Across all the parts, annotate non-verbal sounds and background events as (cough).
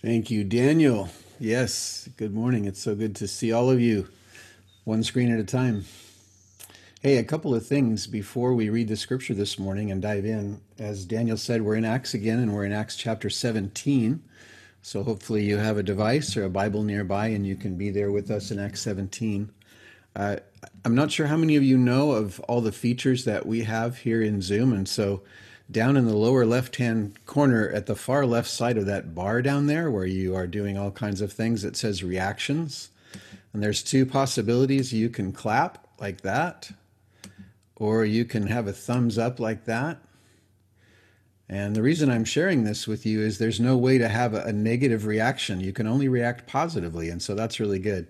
Thank you, Daniel. Yes, good morning. It's so good to see all of you, one screen at a time. Hey, a couple of things before we read the scripture this morning and dive in. As Daniel said, we're in Acts again, and we're in Acts chapter 17. So hopefully you have a device or a Bible nearby and you can be there with us in Acts 17. Uh, I'm not sure how many of you know of all the features that we have here in Zoom. And so down in the lower left hand corner at the far left side of that bar down there where you are doing all kinds of things it says reactions. And there's two possibilities. You can clap like that or you can have a thumbs up like that. And the reason i'm sharing this with you is there's no way to have a, negative reaction. You can only react positively and so that's really good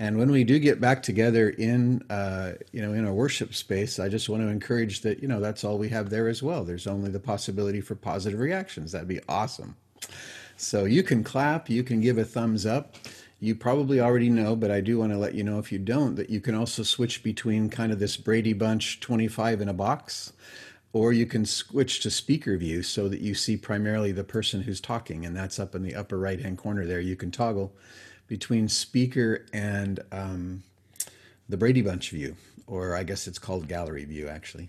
and when we do get back together in, uh, you know, in a worship space, I just want to encourage that, you know, that's all we have there as well. There's only the possibility for positive reactions. That'd be awesome. So you can clap, you can give a thumbs up. You probably already know, but I do want to let you know if you don't, that you can also switch between kind of this Brady Bunch 25 in a box, or you can switch to speaker view so that you see primarily the person who's talking, and that's up in the upper right hand corner there. You can toggle between speaker and um, the Brady Bunch view, or I guess it's called gallery view actually.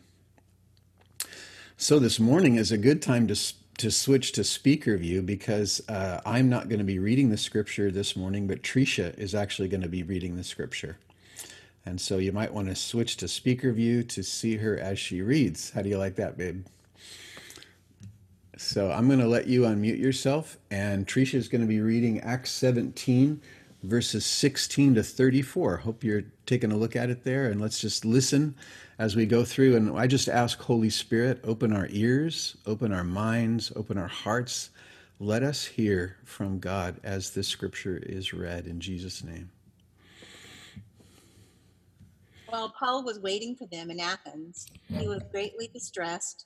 So this morning is a good time to to switch to speaker view because uh, I'm not going to be reading the scripture this morning, but Tricia is actually going to be reading the scripture. And so you might want to switch to speaker view to see her as she reads. How do you like that, babe? So I'm going to let you unmute yourself, and Tricia is going to be reading Acts 17, verses 16 to 34. Hope you're taking a look at it there, and let's just listen as we go through. And I just ask, Holy Spirit, open our ears, open our minds, open our hearts. Let us hear from God as this scripture is read in Jesus' name. While Paul was waiting for them in Athens, he was greatly distressed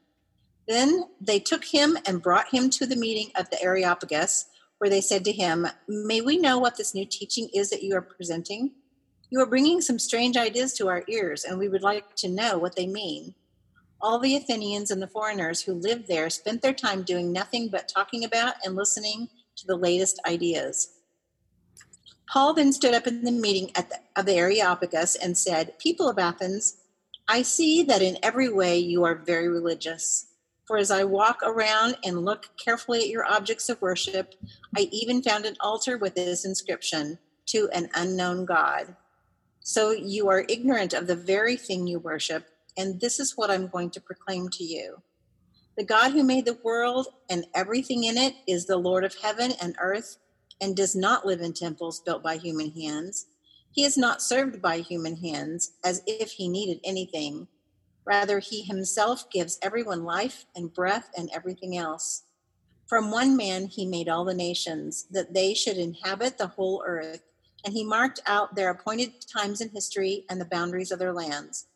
Then they took him and brought him to the meeting of the Areopagus, where they said to him, May we know what this new teaching is that you are presenting? You are bringing some strange ideas to our ears, and we would like to know what they mean. All the Athenians and the foreigners who lived there spent their time doing nothing but talking about and listening to the latest ideas. Paul then stood up in the meeting the, of the Areopagus and said, People of Athens, I see that in every way you are very religious. For as I walk around and look carefully at your objects of worship, I even found an altar with this inscription to an unknown God. So you are ignorant of the very thing you worship, and this is what I'm going to proclaim to you. The God who made the world and everything in it is the Lord of heaven and earth and does not live in temples built by human hands. He is not served by human hands as if he needed anything Rather, he himself gives everyone life and breath and everything else. From one man he made all the nations, that they should inhabit the whole earth, and he marked out their appointed times in history and the boundaries of their lands.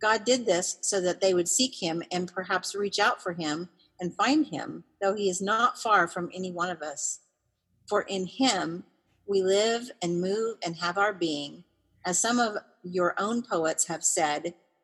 God did this so that they would seek him and perhaps reach out for him and find him, though he is not far from any one of us. For in him we live and move and have our being. As some of your own poets have said,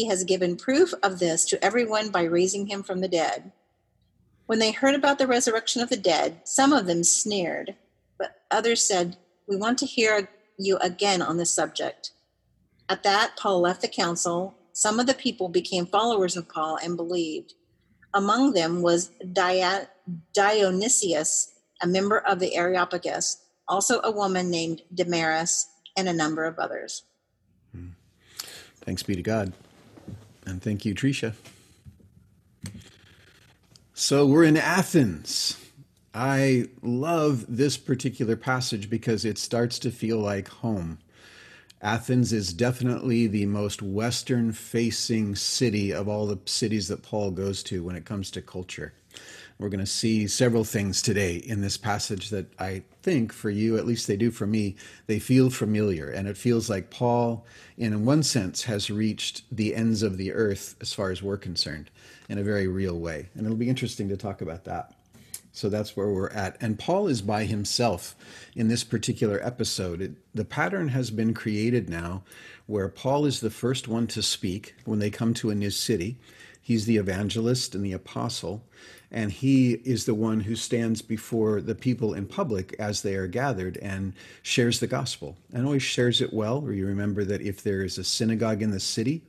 He has given proof of this to everyone by raising him from the dead. When they heard about the resurrection of the dead, some of them sneered, but others said, We want to hear you again on this subject. At that, Paul left the council. Some of the people became followers of Paul and believed. Among them was Dionysius, a member of the Areopagus, also a woman named Damaris, and a number of others. Hmm. Thanks be to God. And thank you, Tricia. So we're in Athens. I love this particular passage because it starts to feel like home. Athens is definitely the most Western facing city of all the cities that Paul goes to when it comes to culture. We're going to see several things today in this passage that I think for you, at least they do for me, they feel familiar. And it feels like Paul, in one sense, has reached the ends of the earth as far as we're concerned in a very real way. And it'll be interesting to talk about that. So that's where we're at. And Paul is by himself in this particular episode. It, the pattern has been created now where Paul is the first one to speak when they come to a new city. He's the evangelist and the apostle, and he is the one who stands before the people in public as they are gathered and shares the gospel and always shares it well. You remember that if there is a synagogue in the city,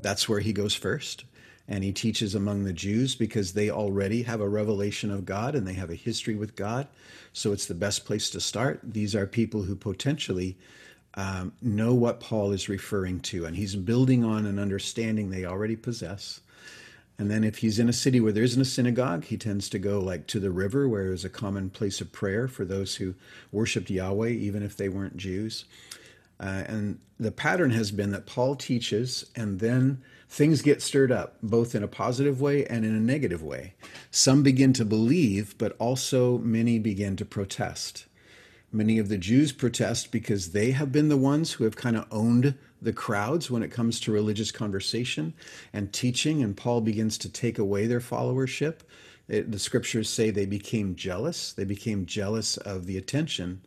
that's where he goes first. And he teaches among the Jews because they already have a revelation of God and they have a history with God. So it's the best place to start. These are people who potentially um, know what Paul is referring to, and he's building on an understanding they already possess. And then if he's in a city where there isn't a synagogue, he tends to go like to the river where there's a common place of prayer for those who worshiped Yahweh, even if they weren't Jews. Uh, and the pattern has been that Paul teaches and then things get stirred up, both in a positive way and in a negative way. Some begin to believe, but also many begin to protest. Many of the Jews protest because they have been the ones who have kind of owned the crowds when it comes to religious conversation and teaching, and Paul begins to take away their followership. It, the scriptures say they became jealous. They became jealous of the attention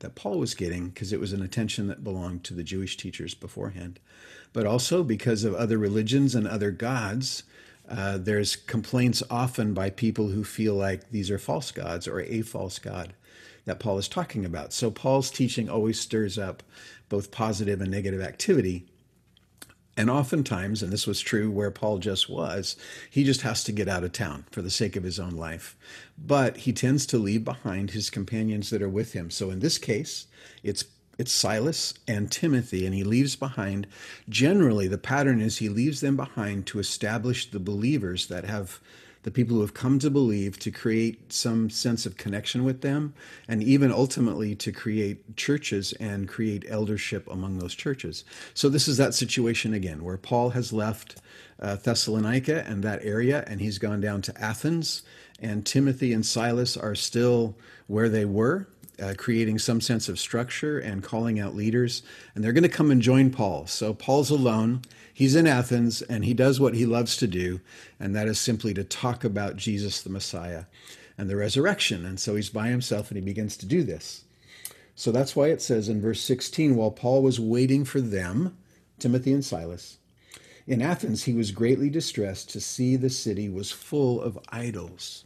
that Paul was getting because it was an attention that belonged to the Jewish teachers beforehand. But also because of other religions and other gods, uh, there's complaints often by people who feel like these are false gods or a false god that Paul is talking about. So Paul's teaching always stirs up both positive and negative activity. And oftentimes, and this was true where Paul just was, he just has to get out of town for the sake of his own life. But he tends to leave behind his companions that are with him. So in this case, it's it's Silas and Timothy, and he leaves behind. Generally, the pattern is he leaves them behind to establish the believers that have the people who have come to believe, to create some sense of connection with them, and even ultimately to create churches and create eldership among those churches. So, this is that situation again where Paul has left uh, Thessalonica and that area, and he's gone down to Athens, and Timothy and Silas are still where they were uh, creating some sense of structure and calling out leaders. And they're going to come and join Paul. So Paul's alone. He's in Athens and he does what he loves to do, and that is simply to talk about Jesus the Messiah and the resurrection. And so he's by himself and he begins to do this. So that's why it says in verse 16 while Paul was waiting for them, Timothy and Silas, in Athens he was greatly distressed to see the city was full of idols.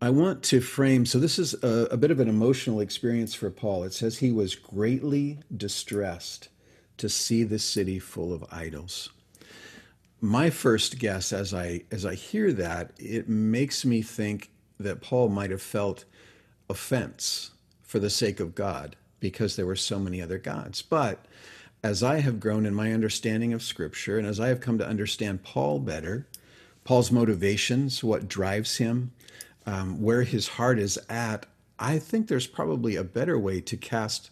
I want to frame, so this is a, a, bit of an emotional experience for Paul. It says he was greatly distressed to see the city full of idols. My first guess as I as I hear that, it makes me think that Paul might have felt offense for the sake of God because there were so many other gods. But as I have grown in my understanding of scripture and as I have come to understand Paul better, Paul's motivations, what drives him, um, where his heart is at, I think there's probably a better way to cast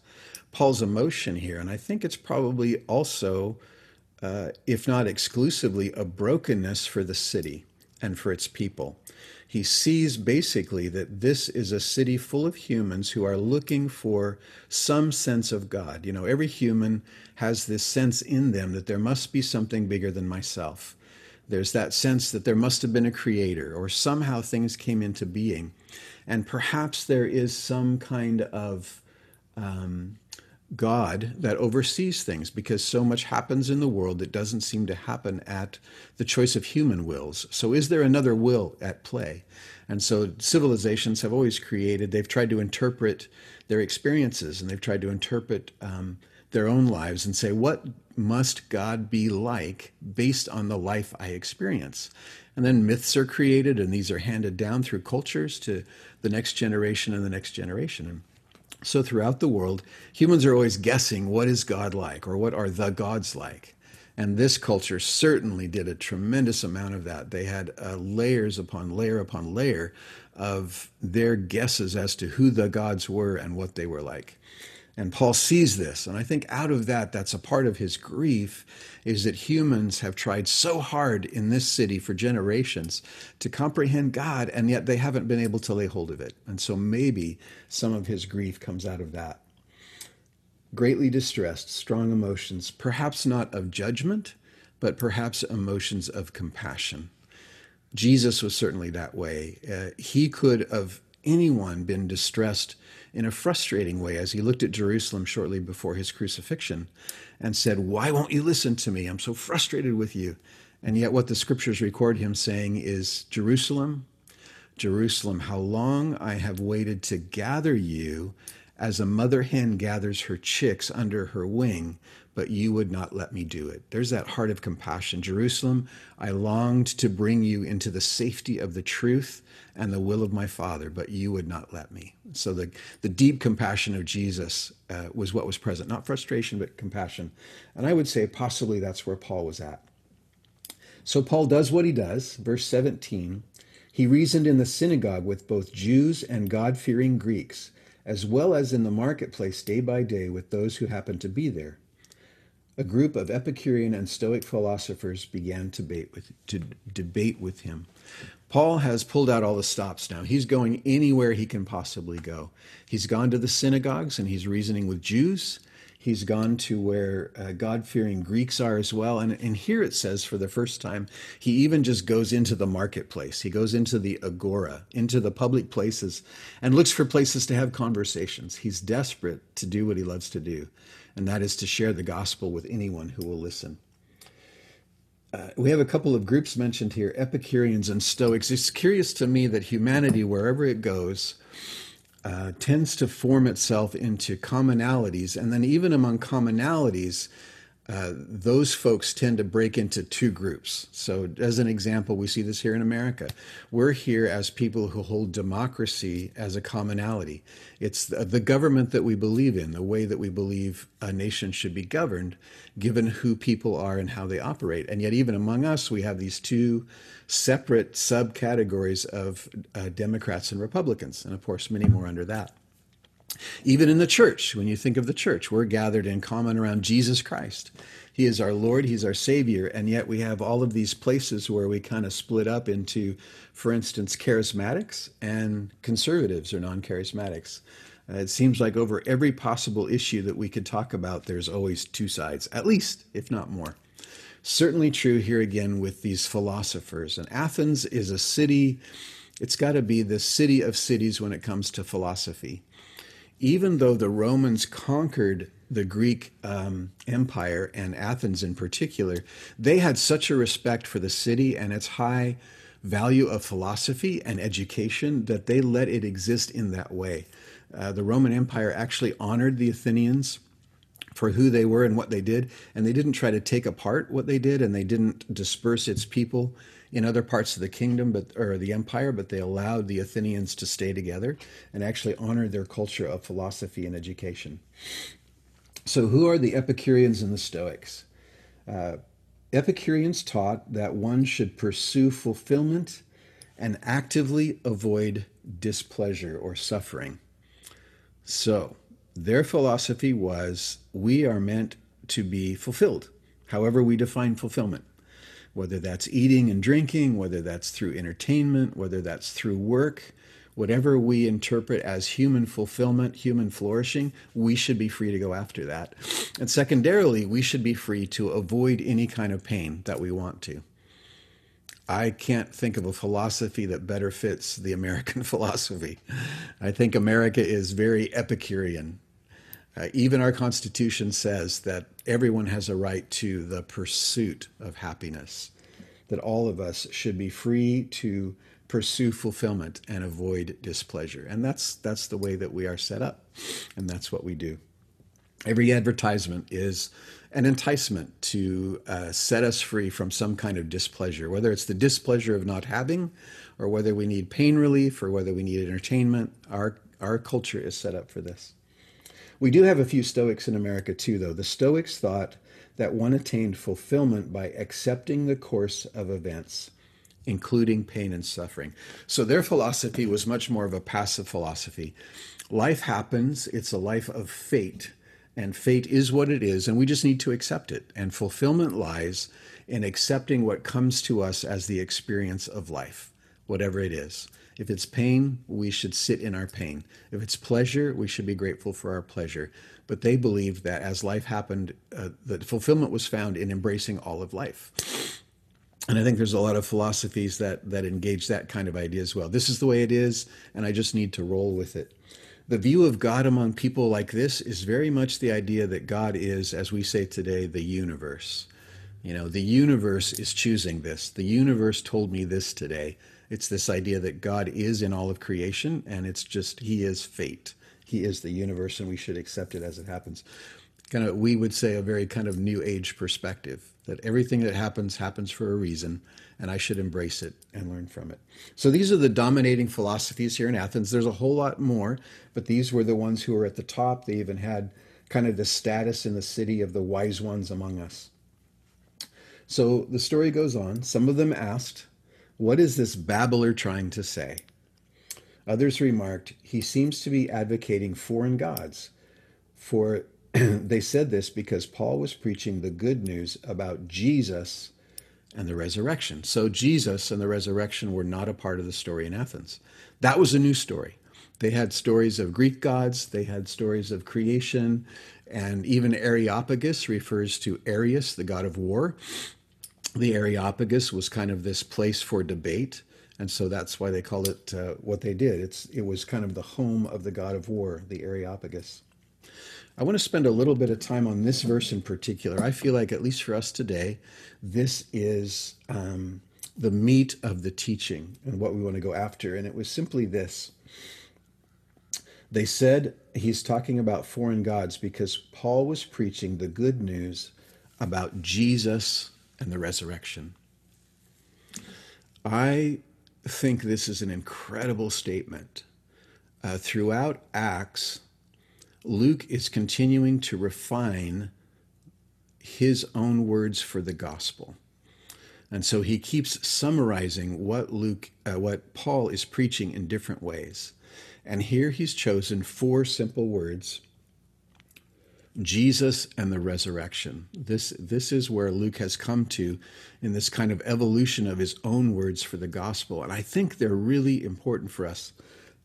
Paul's emotion here. And I think it's probably also, uh, if not exclusively, a brokenness for the city and for its people. He sees basically that this is a city full of humans who are looking for some sense of God. You know, every human has this sense in them that there must be something bigger than myself. There's that sense that there must have been a creator or somehow things came into being. And perhaps there is some kind of um, God that oversees things because so much happens in the world that doesn't seem to happen at the choice of human wills. So, is there another will at play? And so, civilizations have always created, they've tried to interpret their experiences and they've tried to interpret um, their own lives and say, what must God be like based on the life I experience? And then myths are created, and these are handed down through cultures to the next generation and the next generation. So, throughout the world, humans are always guessing what is God like or what are the gods like. And this culture certainly did a tremendous amount of that. They had uh, layers upon layer upon layer of their guesses as to who the gods were and what they were like. And Paul sees this. And I think out of that, that's a part of his grief is that humans have tried so hard in this city for generations to comprehend God, and yet they haven't been able to lay hold of it. And so maybe some of his grief comes out of that. Greatly distressed, strong emotions, perhaps not of judgment, but perhaps emotions of compassion. Jesus was certainly that way. Uh, he could have anyone been distressed in a frustrating way as he looked at Jerusalem shortly before his crucifixion and said, Why won't you listen to me? I'm so frustrated with you. And yet, what the scriptures record him saying is, Jerusalem, Jerusalem, how long I have waited to gather you as a mother hen gathers her chicks under her wing, but you would not let me do it. There's that heart of compassion. Jerusalem, I longed to bring you into the safety of the truth and the will of my Father, but you would not let me. So the, the deep compassion of Jesus uh, was what was present, not frustration, but compassion. And I would say possibly that's where Paul was at. So Paul does what he does. Verse 17 he reasoned in the synagogue with both Jews and God fearing Greeks as well as in the marketplace day by day with those who happened to be there. A group of Epicurean and Stoic philosophers began to debate with, to debate with him. Paul has pulled out all the stops now. He's going anywhere he can possibly go. He's gone to the synagogues and he's reasoning with Jews. He's gone to where uh, God fearing Greeks are as well. And, and here it says for the first time, he even just goes into the marketplace. He goes into the agora, into the public places, and looks for places to have conversations. He's desperate to do what he loves to do, and that is to share the gospel with anyone who will listen. Uh, we have a couple of groups mentioned here Epicureans and Stoics. It's curious to me that humanity, wherever it goes, uh, tends to form itself into commonalities. And then, even among commonalities, uh, those folks tend to break into two groups. So, as an example, we see this here in America. We're here as people who hold democracy as a commonality. It's the, the government that we believe in, the way that we believe a nation should be governed, given who people are and how they operate. And yet, even among us, we have these two separate subcategories of uh, Democrats and Republicans, and of course, many more under that. Even in the church, when you think of the church, we're gathered in common around Jesus Christ. He is our Lord, He's our Savior, and yet we have all of these places where we kind of split up into, for instance, charismatics and conservatives or non charismatics. Uh, it seems like over every possible issue that we could talk about, there's always two sides, at least, if not more. Certainly true here again with these philosophers. And Athens is a city, it's got to be the city of cities when it comes to philosophy even though the Romans conquered the Greek um, Empire and Athens in particular, they had such a respect for the city and its high value of philosophy and education that they let it exist in that way. Uh, the Roman Empire actually honored the Athenians for who they were and what they did, and they didn't try to take apart what they did, and they didn't disperse its people in other parts of the kingdom, but or the empire, but they allowed the Athenians to stay together and actually honored their culture of philosophy and education. So, who are the Epicureans and the Stoics? Uh, Epicureans taught that one should pursue fulfillment and actively avoid displeasure or suffering. So, their philosophy was we are meant to be fulfilled, however, we define fulfillment whether that's eating and drinking, whether that's through entertainment, whether that's through work, whatever we interpret as human fulfillment, human flourishing, we should be free to go after that. And secondarily, we should be free to avoid any kind of pain that we want to. I can't think of a philosophy that better fits the American (laughs) philosophy. I think America is very Epicurean. Uh, even our Constitution says that everyone has a right to the pursuit of happiness, that all of us should be free to pursue fulfillment and avoid displeasure. And that's, that's the way that we are set up, and that's what we do. Every advertisement is an enticement to uh, set us free from some kind of displeasure, whether it's the displeasure of not having, or whether we need pain relief, or whether we need entertainment. Our, our culture is set up for this. We do have a few Stoics in America too, though. The Stoics thought that one attained fulfillment by accepting the course of events, including pain and suffering. So their philosophy was much more of a passive philosophy. Life happens, it's a life of fate, and fate is what it is, and we just need to accept it. And fulfillment lies in accepting what comes to us as the experience of life, whatever it is. If it's pain, we should sit in our pain. If it's pleasure, we should be grateful for our pleasure. But they believed that as life happened, uh, the fulfillment was found in embracing all of life. And I think there's a lot of philosophies that that engage that kind of idea as well. This is the way it is, and I just need to roll with it. The view of God among people like this is very much the idea that God is, as we say today, the universe. You know, the universe is choosing this. The universe told me this today. It's this idea that God is in all of creation and it's just, He is fate. He is the universe and we should accept it as it happens. Kind of, we would say a very kind of new age perspective that everything that happens happens for a reason and I should embrace it and learn from it. So these are the dominating philosophies here in Athens. There's a whole lot more, but these were the ones who were at the top. They even had kind of the status in the city of the wise ones among us. So the story goes on. Some of them asked, what is this babbler trying to say? Others remarked, He seems to be advocating foreign gods. For (clears throat) they said this because Paul was preaching the good news about Jesus and the resurrection. So Jesus and the resurrection were not a part of the story in Athens. That was a new story. They had stories of Greek gods, they had stories of creation, and even Areopagus refers to Arius, the god of war the Areopagus was kind of this place for debate, and so that's why they called it uh, what they did. It's it was kind of the home of the god of war, the Areopagus. I want to spend a little bit of time on this verse in particular. I feel like, at least for us today, this is um, the meat of the teaching and what we want to go after. And it was simply this. They said he's talking about foreign gods because Paul was preaching the good news about Jesus and the resurrection. I think this is an incredible statement. Uh, throughout Acts, Luke is continuing to refine his own words for the gospel. And so he keeps summarizing what Luke, uh, what Paul is preaching in different ways. And here he's chosen four simple words Jesus and the resurrection. This, this is where Luke has come to in this kind of evolution of his own words for the gospel. And I think they're really important for us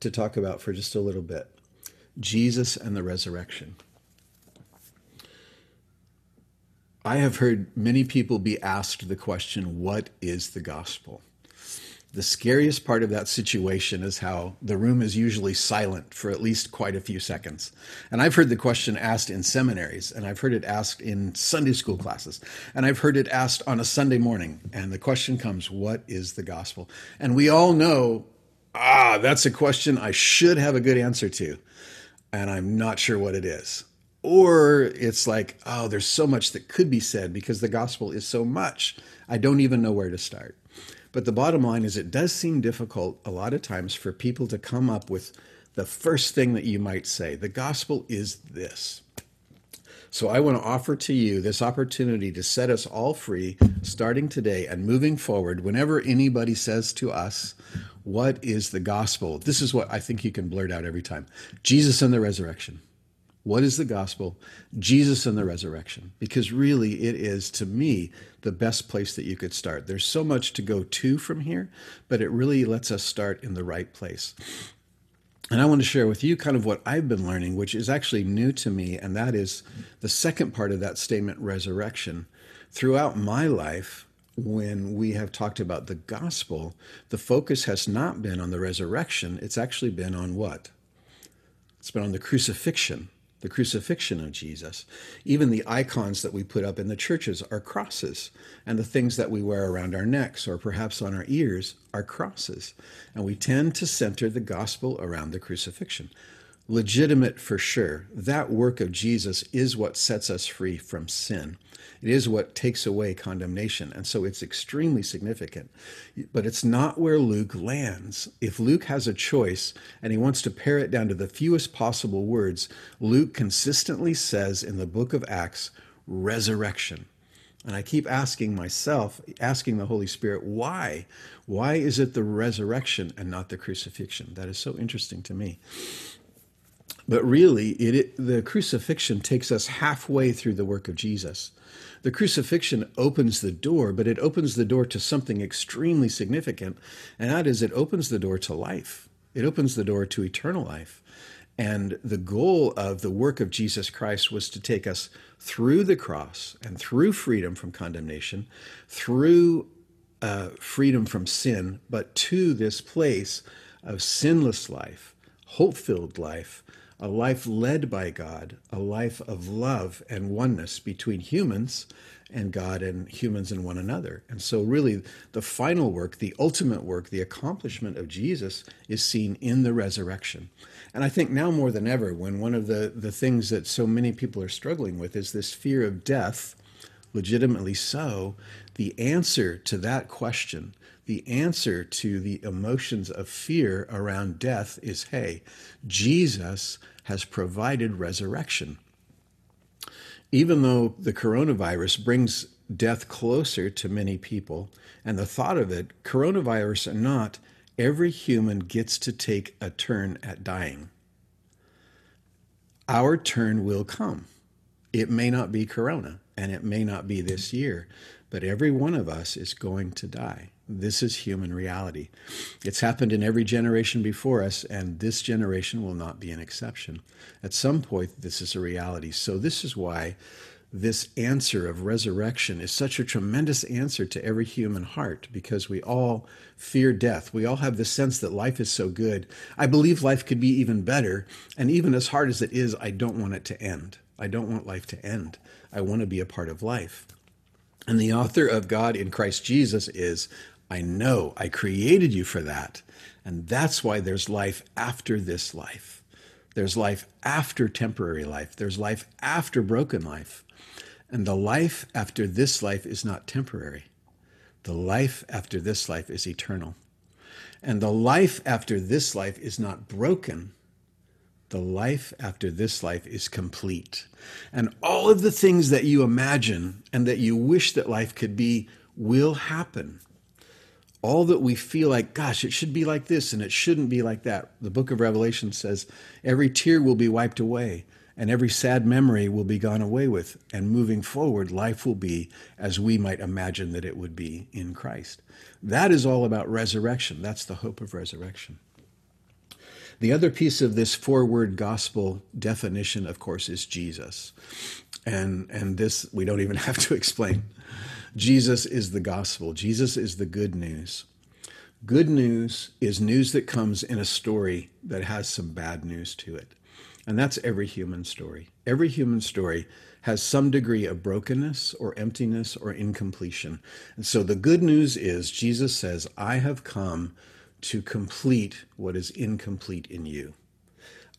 to talk about for just a little bit. Jesus and the resurrection. I have heard many people be asked the question, What is the gospel? The scariest part of that situation is how the room is usually silent for at least quite a few seconds. And I've heard the question asked in seminaries, and I've heard it asked in Sunday school classes, and I've heard it asked on a Sunday morning. And the question comes, What is the gospel? And we all know, ah, that's a question I should have a good answer to, and I'm not sure what it is. Or it's like, oh, there's so much that could be said because the gospel is so much. I don't even know where to start. But the bottom line is, it does seem difficult a lot of times for people to come up with the first thing that you might say. The gospel is this. So I want to offer to you this opportunity to set us all free starting today and moving forward. Whenever anybody says to us, What is the gospel? This is what I think you can blurt out every time Jesus and the resurrection. What is the gospel? Jesus and the resurrection. Because really, it is, to me, the best place that you could start. There's so much to go to from here, but it really lets us start in the right place. And I want to share with you kind of what I've been learning, which is actually new to me, and that is the second part of that statement, resurrection. Throughout my life, when we have talked about the gospel, the focus has not been on the resurrection, it's actually been on what? It's been on the crucifixion the crucifixion of Jesus. Even the icons that we put up in the churches are crosses, and the things that we wear around our necks or perhaps on our ears are crosses. And we tend to center the gospel around the crucifixion. Legitimate for sure. That work of Jesus is what sets us free from sin. It is what takes away condemnation. And so it's extremely significant. But it's not where Luke lands. If Luke has a choice and he wants to pare it down to the fewest possible words, Luke consistently says in the book of Acts, resurrection. And I keep asking myself, asking the Holy Spirit, why? Why is it the resurrection and not the crucifixion? That is so interesting to me. But really, it, the crucifixion takes us halfway through the work of Jesus. The crucifixion opens the door, but it opens the door to something extremely significant, and that is it opens the door to life. It opens the door to eternal life. And the goal of the work of Jesus Christ was to take us through the cross and through freedom from condemnation, through uh, freedom from sin, but to this place of sinless life, hope filled life, a life led by God, a life of love and oneness between humans and God and humans and one another. And so, really, the final work, the ultimate work, the accomplishment of Jesus is seen in the resurrection. And I think now more than ever, when one of the, the things that so many people are struggling with is this fear of death, legitimately so, the answer to that question the answer to the emotions of fear around death is hey, Jesus has provided resurrection. Even though the coronavirus brings death closer to many people, and the thought of it, coronavirus or not, every human gets to take a turn at dying. Our turn will come. It may not be corona, and it may not be this year, but every one of us is going to die. This is human reality. It's happened in every generation before us, and this generation will not be an exception. At some point, this is a reality. So, this is why this answer of resurrection is such a tremendous answer to every human heart because we all fear death. We all have the sense that life is so good. I believe life could be even better. And even as hard as it is, I don't want it to end. I don't want life to end. I want to be a part of life. And the author of God in Christ Jesus is I know I created you for that. And that's why there's life after this life. There's life after temporary life. There's life after broken life. And the life after this life is not temporary. The life after this life is eternal. And the life after this life is not broken. The life after this life is complete. And all of the things that you imagine and that you wish that life could be will happen all that we feel like, gosh, it should be like this and it shouldn't be like that. The book of Revelation says every tear will be wiped away and every sad memory will be gone away with. And moving forward, life will be as we might imagine that it would be in Christ. That is all about resurrection. That's the hope of resurrection. The other piece of this four word gospel definition, of course, is Jesus. And, and this we don't even (laughs) have to explain. Jesus is the gospel, Jesus is the good news. Good news is news that comes in a story that has some bad news to it. And that's every human story. Every human story has some degree of brokenness or emptiness or incompletion. And so the good news is Jesus says, I have come to complete what is incomplete in you.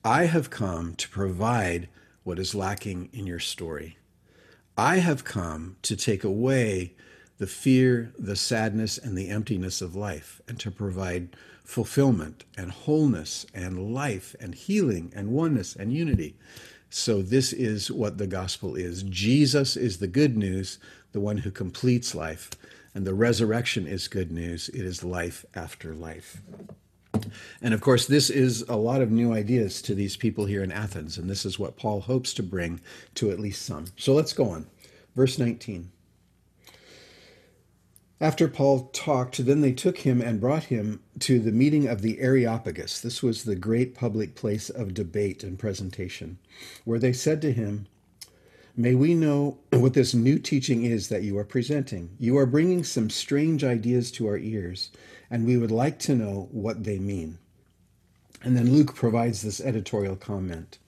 I have come to provide what is lacking in your story. I have come to take away the fear, the sadness, and the emptiness of life, and to provide fulfillment and wholeness and life and healing and oneness and unity. So, this is what the gospel is. Jesus is the good news, the one who completes life, and the resurrection is good news. It is life after life. And of course, this is a lot of new ideas to these people here in Athens, and this is what Paul hopes to bring to at least some. So let's go on. Verse 19. After Paul talked, then they took him and brought him to the meeting of the Areopagus. This was the great public place of debate and presentation, where they said to him, May we know (clears throat) what this new teaching is that you are presenting. You are bringing some strange ideas to our ears, and we would like to know what they mean. And then Luke provides this editorial comment.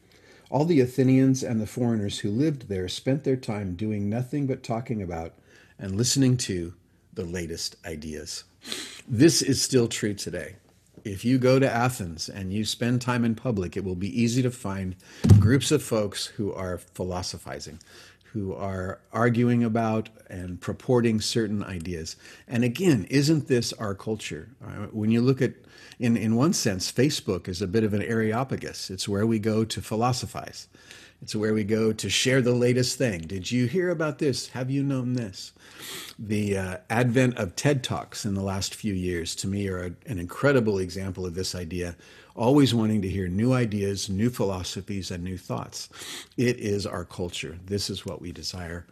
All the Athenians and the foreigners who lived there spent their time doing nothing but talking about and listening to the latest ideas. This is still true today. if you go to Athens and you spend time in public, it will be easy to find groups of folks who are philosophizing, who are arguing about and purporting certain ideas. And again, isn't this our culture? Uh, when you look at, in, in one sense, Facebook is a bit of an areopagus. It's where we go to philosophize. It's where we go to share the latest thing. Did you hear about this? Have you known this? The uh, advent of TED Talks in the last few years, to me, are a, an incredible example of this idea. Always wanting to hear new ideas, new philosophies, and new thoughts. It is our culture. This is what we desire.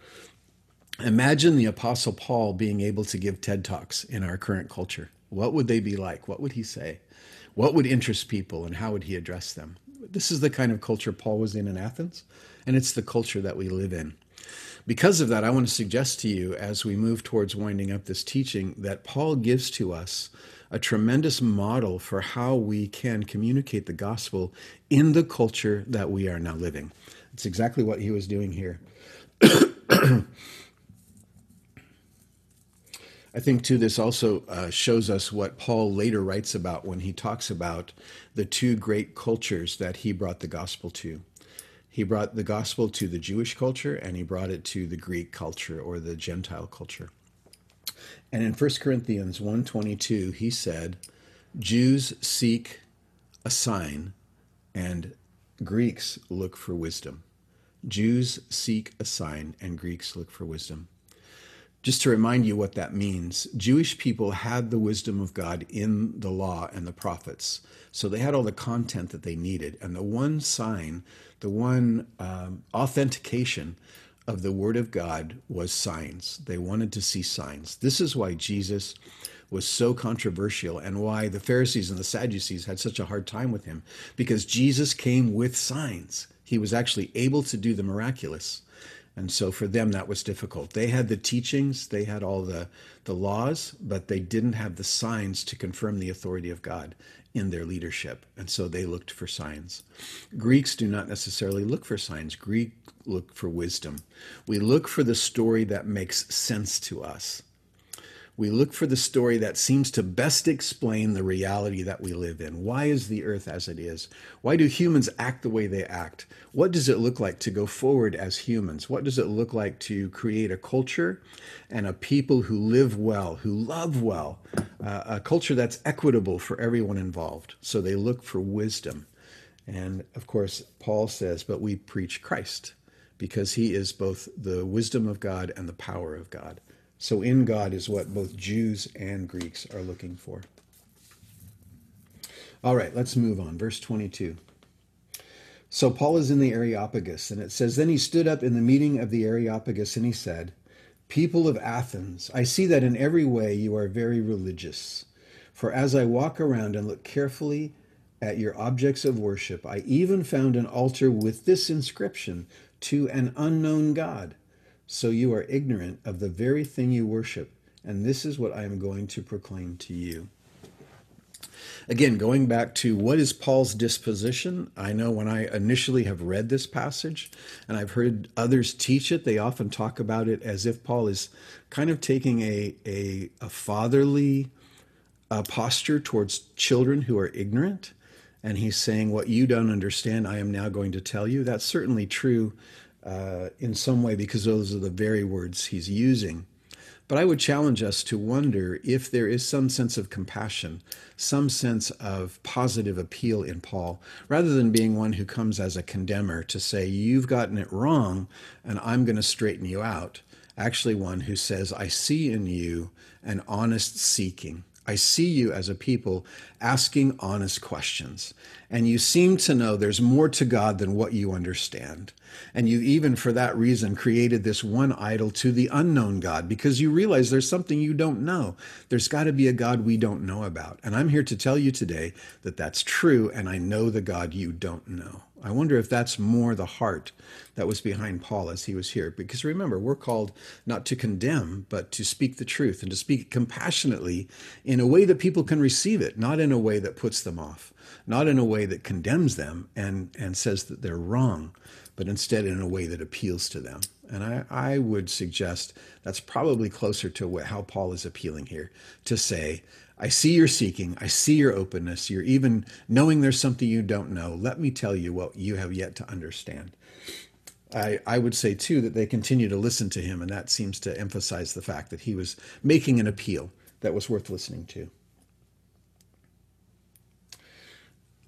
Imagine the Apostle Paul being able to give TED Talks in our current culture. What would they be like? What would he say? What would interest people, and how would he address them? This is the kind of culture Paul was in in Athens, and it's the culture that we live in. Because of that, I want to suggest to you as we move towards winding up this teaching that Paul gives to us a tremendous model for how we can communicate the gospel in the culture that we are now living. It's exactly what he was doing here. (clears throat) I think, too, this also uh, shows us what Paul later writes about when he talks about the two great cultures that he brought the gospel to. He brought the gospel to the Jewish culture and he brought it to the Greek culture or the Gentile culture. And in 1 Corinthians 1:22 he said, Jews seek a sign and Greeks look for wisdom. Jews seek a sign and Greeks look for wisdom. Just to remind you what that means, Jewish people had the wisdom of God in the law and the prophets. So they had all the content that they needed. And the one sign, the one um, authentication of the Word of God was signs. They wanted to see signs. This is why Jesus was so controversial and why the Pharisees and the Sadducees had such a hard time with him, because Jesus came with signs. He was actually able to do the miraculous. And so for them, that was difficult. They had the teachings, they had all the, the laws, but they didn't have the signs to confirm the authority of God in their leadership. And so they looked for signs. Greeks do not necessarily look for signs, Greek look for wisdom. We look for the story that makes sense to us we look for the story that seems to best explain the reality that we live in. Why is the earth as it is? Why do humans act the way they act? What does it look like to go forward as humans? What does it look like to create a culture and a people who live well, who love well, uh, a culture that's equitable for everyone involved? So they look for wisdom. And of course, Paul says, but we preach Christ because he is both the wisdom of God and the power of God. So in God is what both Jews and Greeks are looking for. All right, let's move on. Verse 22. So Paul is in the Areopagus, and it says, Then he stood up in the meeting of the Areopagus and he said, People of Athens, I see that in every way you are very religious. For as I walk around and look carefully at your objects of worship, I even found an altar with this inscription to an unknown God. So you are ignorant of the very thing you worship, and this is what I am going to proclaim to you. Again, going back to what is Paul's disposition, I know when I initially have read this passage and I've heard others teach it, they often talk about it as if Paul is kind of taking a, a, a fatherly uh, posture towards children who are ignorant. And he's saying, What you don't understand, I am now going to tell you. That's certainly true uh, in some way because those are the very words he's using. But I would challenge us to wonder if there is some sense of compassion, some sense of positive appeal in Paul, rather than being one who comes as a condemner to say, You've gotten it wrong, and I'm going to straighten you out. Actually, one who says, I see in you an honest seeking. I see you as a people asking honest questions. And you seem to know there's more to God than what you understand. And you even for that reason created this one idol to the unknown God because you realize there's something you don't know. There's got to be a God we don't know about. And I'm here to tell you today that that's true. And I know the God you don't know. I wonder if that's more the heart that was behind Paul as he was here. Because remember, we're called not to condemn, but to speak the truth and to speak compassionately in a way that people can receive it, not in a way that puts them off, not in a way that condemns them and, and says that they're wrong, but instead in a way that appeals to them. And I, I would suggest that's probably closer to what, how Paul is appealing here to say, I see you're seeking. I see your openness. You're even knowing there's something you don't know. Let me tell you what you have yet to understand. I, I would say, too, that they continue to listen to him, and that seems to emphasize the fact that he was making an appeal that was worth listening to.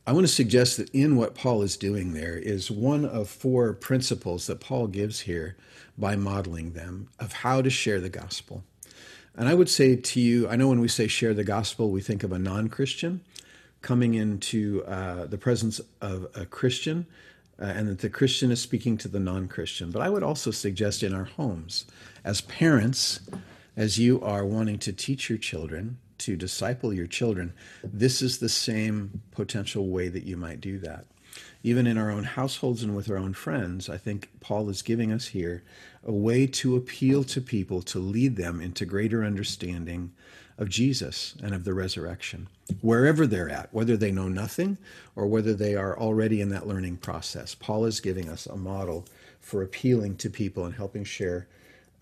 I want to suggest that in what Paul is doing there is one of four principles that Paul gives here by modeling them of how to share the gospel. And I would say to you, I know when we say share the gospel, we think of a non Christian coming into uh, the presence of a Christian, uh, and that the Christian is speaking to the non Christian. But I would also suggest in our homes, as parents, as you are wanting to teach your children, to disciple your children, this is the same potential way that you might do that. Even in our own households and with our own friends, I think Paul is giving us here a way to appeal to people to lead them into greater understanding of Jesus and of the resurrection, wherever they're at, whether they know nothing or whether they are already in that learning process. Paul is giving us a model for appealing to people and helping share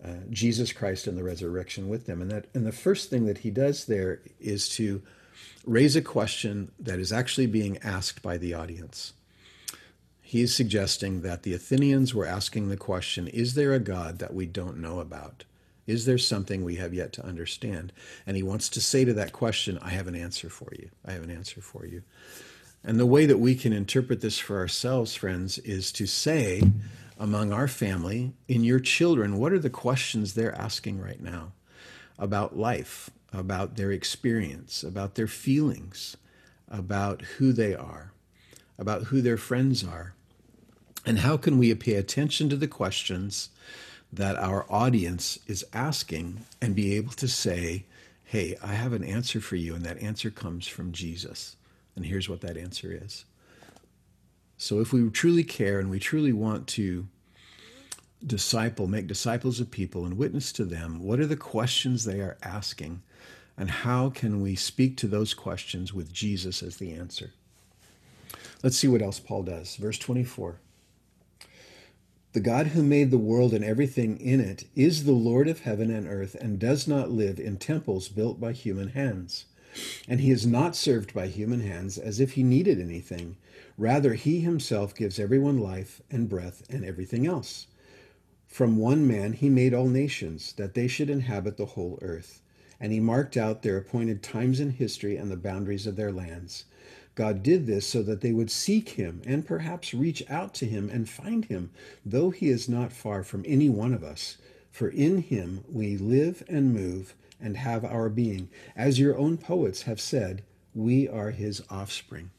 uh, Jesus Christ and the resurrection with them. And that and the first thing that he does there is to raise a question that is actually being asked by the audience. He is suggesting that the Athenians were asking the question, is there a God that we don't know about? Is there something we have yet to understand? And he wants to say to that question, I have an answer for you. I have an answer for you. And the way that we can interpret this for ourselves, friends, is to say, among our family, in your children, what are the questions they're asking right now about life, about their experience, about their feelings, about who they are, about who their friends are? And how can we pay attention to the questions that our audience is asking and be able to say, hey, I have an answer for you, and that answer comes from Jesus. And here's what that answer is. So if we truly care and we truly want to disciple, make disciples of people and witness to them, what are the questions they are asking? And how can we speak to those questions with Jesus as the answer? Let's see what else Paul does. Verse 24. The God who made the world and everything in it is the Lord of heaven and earth and does not live in temples built by human hands. And he is not served by human hands as if he needed anything. Rather, he himself gives everyone life and breath and everything else. From one man he made all nations, that they should inhabit the whole earth. And he marked out their appointed times in history and the boundaries of their lands. God did this so that they would seek him and perhaps reach out to him and find him, though he is not far from any one of us. For in him we live and move and have our being. As your own poets have said, we are his offspring.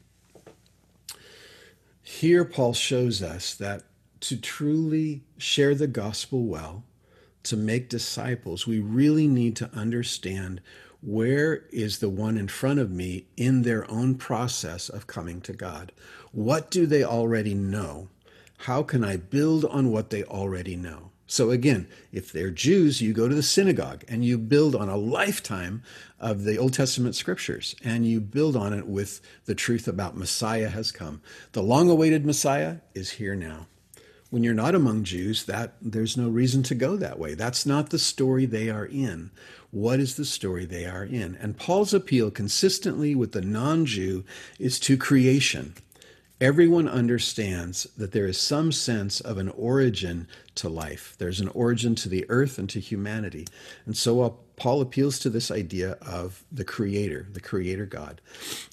Here, Paul shows us that to truly share the gospel well, to make disciples, we really need to understand where is the one in front of me in their own process of coming to God? What do they already know? How can I build on what they already know? So, again, if they're Jews, you go to the synagogue and you build on a lifetime of the Old Testament scriptures and you build on it with the truth about Messiah has come. The long awaited Messiah is here now. When you're not among Jews, that there's no reason to go that way. That's not the story they are in. What is the story they are in? And Paul's appeal consistently with the non-Jew is to creation. Everyone understands that there is some sense of an origin to life. There's an origin to the earth and to humanity. And so uh, Paul appeals to this idea of the creator, the creator God.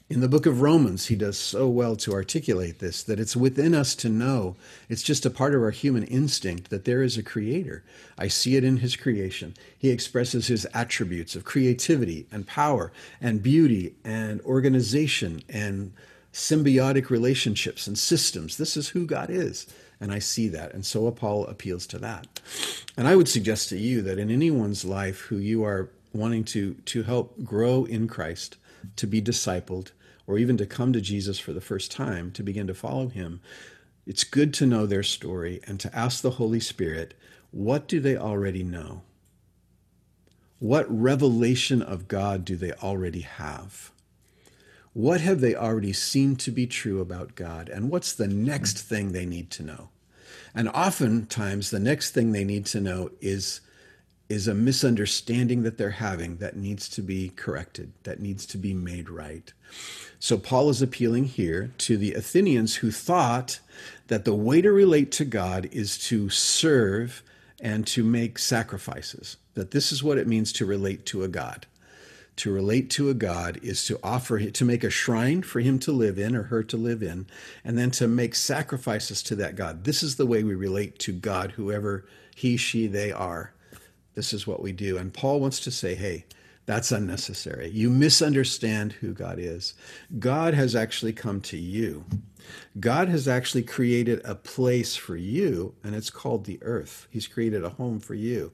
In the book of Romans, he does so well to articulate this that it's within us to know, it's just a part of our human instinct that there is a creator. I see it in his creation. He expresses his attributes of creativity and power and beauty and organization and symbiotic relationships and systems. This is who God is. And I see that. And so Paul appeals to that. And I would suggest to you that in anyone's life who you are wanting to, to help grow in Christ, to be discipled, or even to come to Jesus for the first time, to begin to follow him, it's good to know their story and to ask the Holy Spirit, what do they already know? What revelation of God do they already have? What have they already seen to be true about God? And what's the next thing they need to know? And oftentimes, the next thing they need to know is is a misunderstanding that they're having that needs to be corrected, that needs to be made right. So Paul is appealing here to the Athenians who thought that the way to relate to God is to serve and to make sacrifices, that this is what it means to relate to a God. To relate to a God is to offer, to make a shrine for him to live in or her to live in, and then to make sacrifices to that God. This is the way we relate to God, whoever he, she, they are. This is what we do. And Paul wants to say, hey, that's unnecessary. You misunderstand who God is. God has actually come to you. God has actually created a place for you, and it's called the earth. He's created a home for you.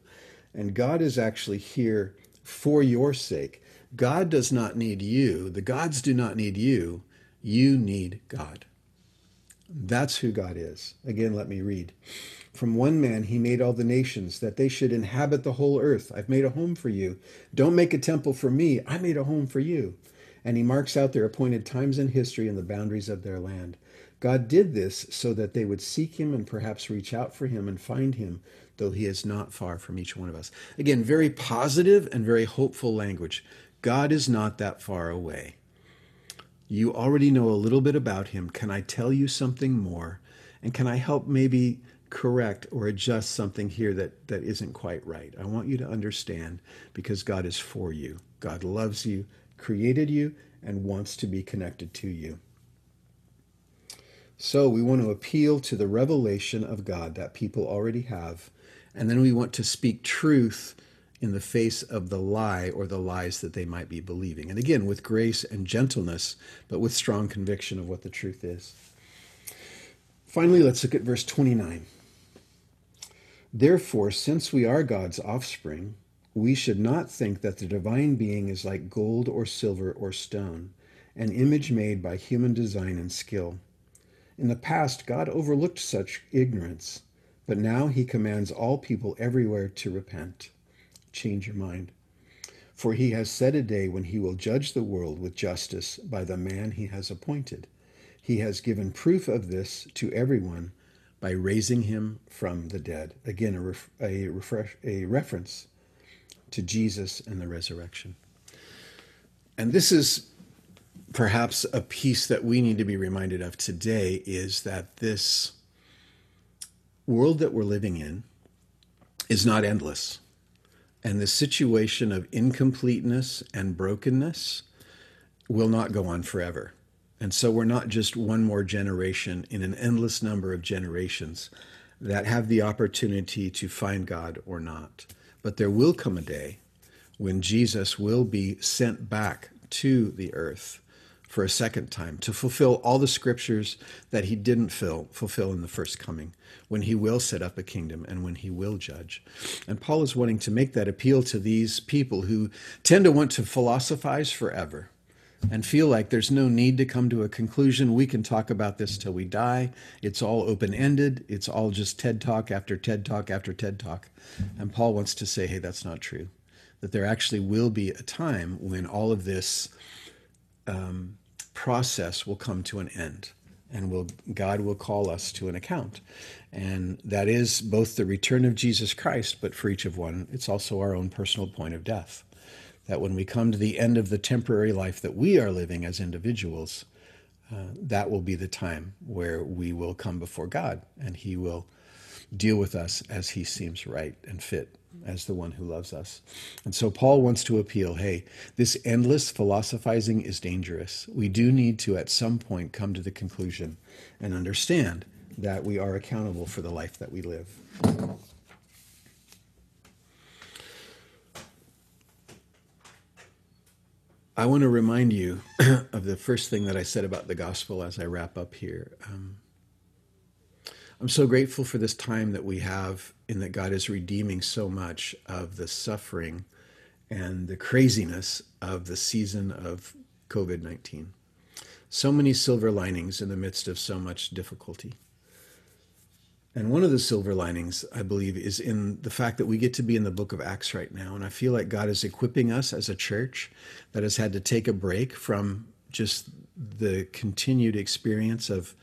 And God is actually here for your sake. God does not need you. The gods do not need you. You need God. That's who God is. Again, let me read. From one man he made all the nations, that they should inhabit the whole earth. I've made a home for you. Don't make a temple for me. I made a home for you. And he marks out their appointed times in history and the boundaries of their land. God did this so that they would seek him and perhaps reach out for him and find him, though he is not far from each one of us. Again, very positive and very hopeful language. God is not that far away. You already know a little bit about him. Can I tell you something more? And can I help maybe correct or adjust something here that, that isn't quite right? I want you to understand because God is for you. God loves you, created you, and wants to be connected to you. So we want to appeal to the revelation of God that people already have, and then we want to speak truth in the face of the lie or the lies that they might be believing. And again, with grace and gentleness, but with strong conviction of what the truth is. Finally, let's look at verse 29. Therefore, since we are God's offspring, we should not think that the divine being is like gold or silver or stone, an image made by human design and skill. In the past, God overlooked such ignorance, but now he commands all people everywhere to repent change your mind. For he has set a day when he will judge the world with justice by the man he has appointed. He has given proof of this to everyone by raising him from the dead. Again, a, ref- a, refresh- a reference to Jesus and the resurrection. And this is perhaps a piece that we need to be reminded of today is that this world that we're living in is not endless. And the situation of incompleteness and brokenness will not go on forever. And so we're not just one more generation in an endless number of generations that have the opportunity to find God or not. But there will come a day when Jesus will be sent back to the earth for a second time to fulfill all the scriptures that he didn't fill, fulfill in the first coming, when he will set up a kingdom and when he will judge. And Paul is wanting to make that appeal to these people who tend to want to philosophize forever and feel like there's no need to come to a conclusion. We can talk about this till we die. It's all open ended. It's all just TED Talk after TED Talk after TED Talk. And Paul wants to say, hey, that's not true. That there actually will be a time when all of this um, process will come to an end and will God will call us to an account. And that is both the return of Jesus Christ, but for each of one, it's also our own personal point of death. That when we come to the end of the temporary life that we are living as individuals, uh, that will be the time where we will come before God and He will deal with us as He seems right and fit as the one who loves us. And so Paul wants to appeal hey, this endless philosophizing is dangerous. We do need to, at some point, come to the conclusion and understand that we are accountable for the life that we live. I want to remind you (clears throat) of the first thing that I said about the gospel as I wrap up here. Um, I'm so grateful for this time that we have in that God is redeeming so much of the suffering and the craziness of the season of COVID 19. So many silver linings in the midst of so much difficulty. And one of the silver linings, I believe, is in the fact that we get to be in the book of Acts right now. And I feel like God is equipping us as a church that has had to take a break from just the continued experience of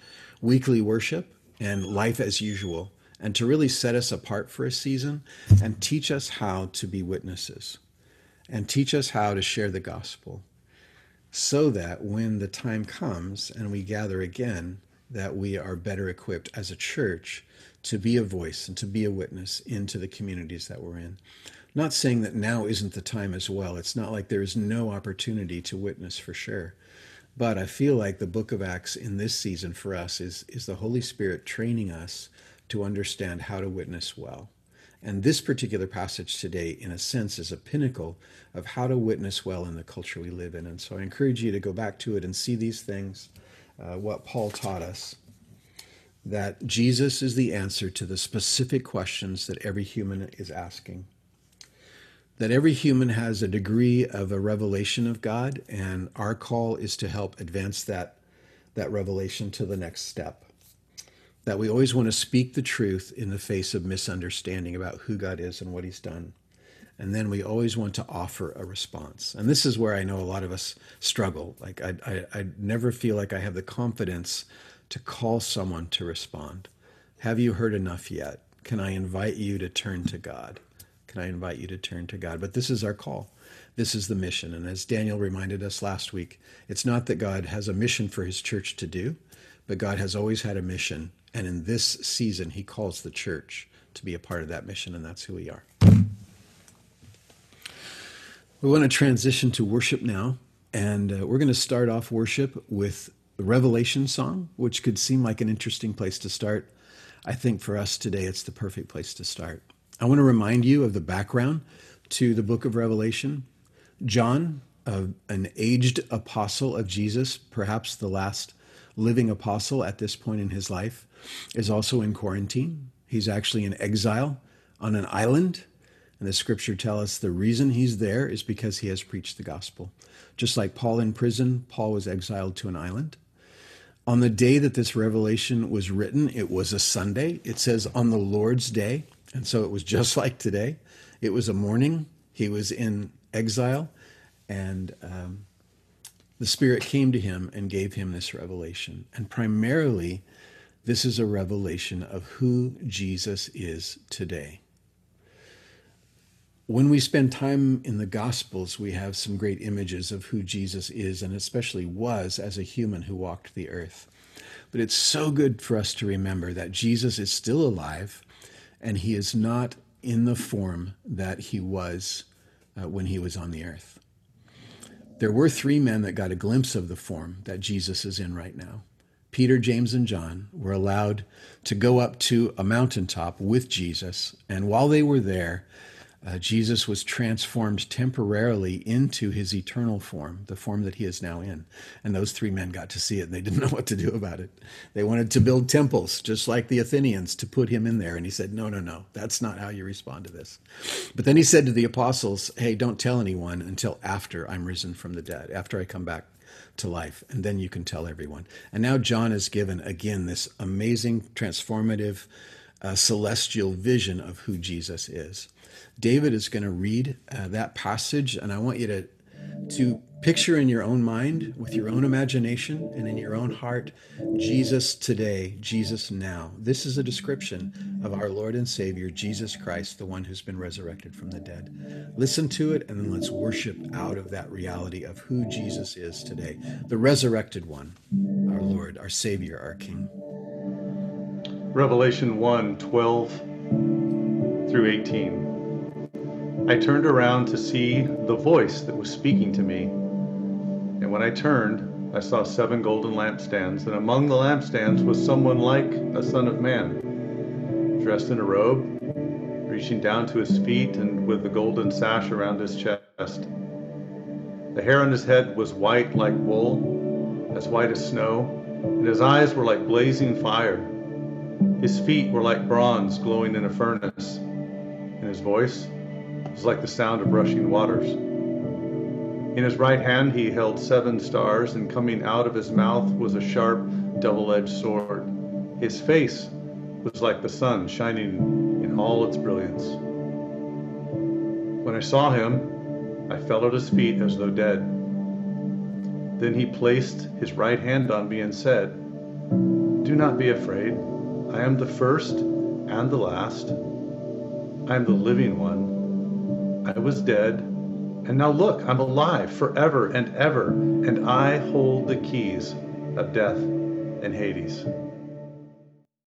weekly worship and life as usual and to really set us apart for a season and teach us how to be witnesses and teach us how to share the gospel so that when the time comes and we gather again that we are better equipped as a church to be a voice and to be a witness into the communities that we're in. Not saying that now isn't the time as well. It's not like there is no opportunity to witness for sure. But I feel like the book of Acts in this season for us is, is the Holy Spirit training us to understand how to witness well. And this particular passage today, in a sense, is a pinnacle of how to witness well in the culture we live in. And so I encourage you to go back to it and see these things, uh, what Paul taught us that Jesus is the answer to the specific questions that every human is asking that every human has a degree of a revelation of God, and our call is to help advance that, that revelation to the next step. That we always want to speak the truth in the face of misunderstanding about who God is and what He's done. And then we always want to offer a response. And this is where I know a lot of us struggle. Like, I, I, I never feel like I have the confidence to call someone to respond. Have you heard enough yet? Can I invite you to turn to God? can I invite you to turn to God? But this is our call. This is the mission. And as Daniel reminded us last week, it's not that God has a mission for his church to do, but God has always had a mission. And in this season, he calls the church to be a part of that mission, and that's who we are. We want to transition to worship now, and uh, we're going to start off worship with the Revelation song, which could seem like an interesting place to start. I think for us today, it's the perfect place to start. I want to remind you of the background to the book of Revelation. John, uh, an aged apostle of Jesus, perhaps the last living apostle at this point in his life, is also in quarantine. He's actually in exile on an island. And the scripture tells us the reason he's there is because he has preached the gospel. Just like Paul in prison, Paul was exiled to an island. On the day that this revelation was written, it was a Sunday. It says on the Lord's day. And so it was just (laughs) like today. It was a morning. He was in exile, and um, the Spirit came to him and gave him this revelation. And primarily, this is a revelation of who Jesus is today. When we spend time in the Gospels, we have some great images of who Jesus is and especially was as a human who walked the earth. But it's so good for us to remember that Jesus is still alive and he is not in the form that he was uh, when he was on the earth. There were three men that got a glimpse of the form that Jesus is in right now. Peter, James, and John were allowed to go up to a mountaintop with Jesus, and while they were there, uh, Jesus was transformed temporarily into his eternal form, the form that he is now in. And those three men got to see it and they (laughs) didn't know what to do about it. They wanted to build temples, just like the Athenians, to put him in there. And he said, No, no, no, that's not how you respond to this. But then he said to the apostles, Hey, don't tell anyone until after I'm risen from the dead, after I come back to life. And then you can tell everyone. And now John is given again this amazing, transformative, uh, celestial vision of who Jesus is. David is going to read uh, that passage, and I want you to to picture in your own mind, with your own imagination, and in your own heart, Jesus today, Jesus now. This is a description of our Lord and Savior, Jesus Christ, the one who's been resurrected from the dead. Listen to it, and then let's worship out of that reality of who Jesus is today, the resurrected one, our Lord, our Savior, our King. Revelation 1 12 through 18. I turned around to see the voice that was speaking to me. And when I turned, I saw seven golden lampstands, and among the lampstands was someone like a son of man, dressed in a robe, reaching down to his feet and with a golden sash around his chest. The hair on his head was white like wool, as white as snow, and his eyes were like blazing fire. His feet were like bronze glowing in a furnace, and his voice was like the sound of rushing waters. In his right hand he held seven stars, and coming out of his mouth was a sharp, double edged sword. His face was like the sun shining in all its brilliance. When I saw him, I fell at his feet as though dead. Then he placed his right hand on me and said, Do not be afraid. I am the first and the last. I am the living one. I was dead, and now look, I'm alive forever and ever, and I hold the keys of death and Hades.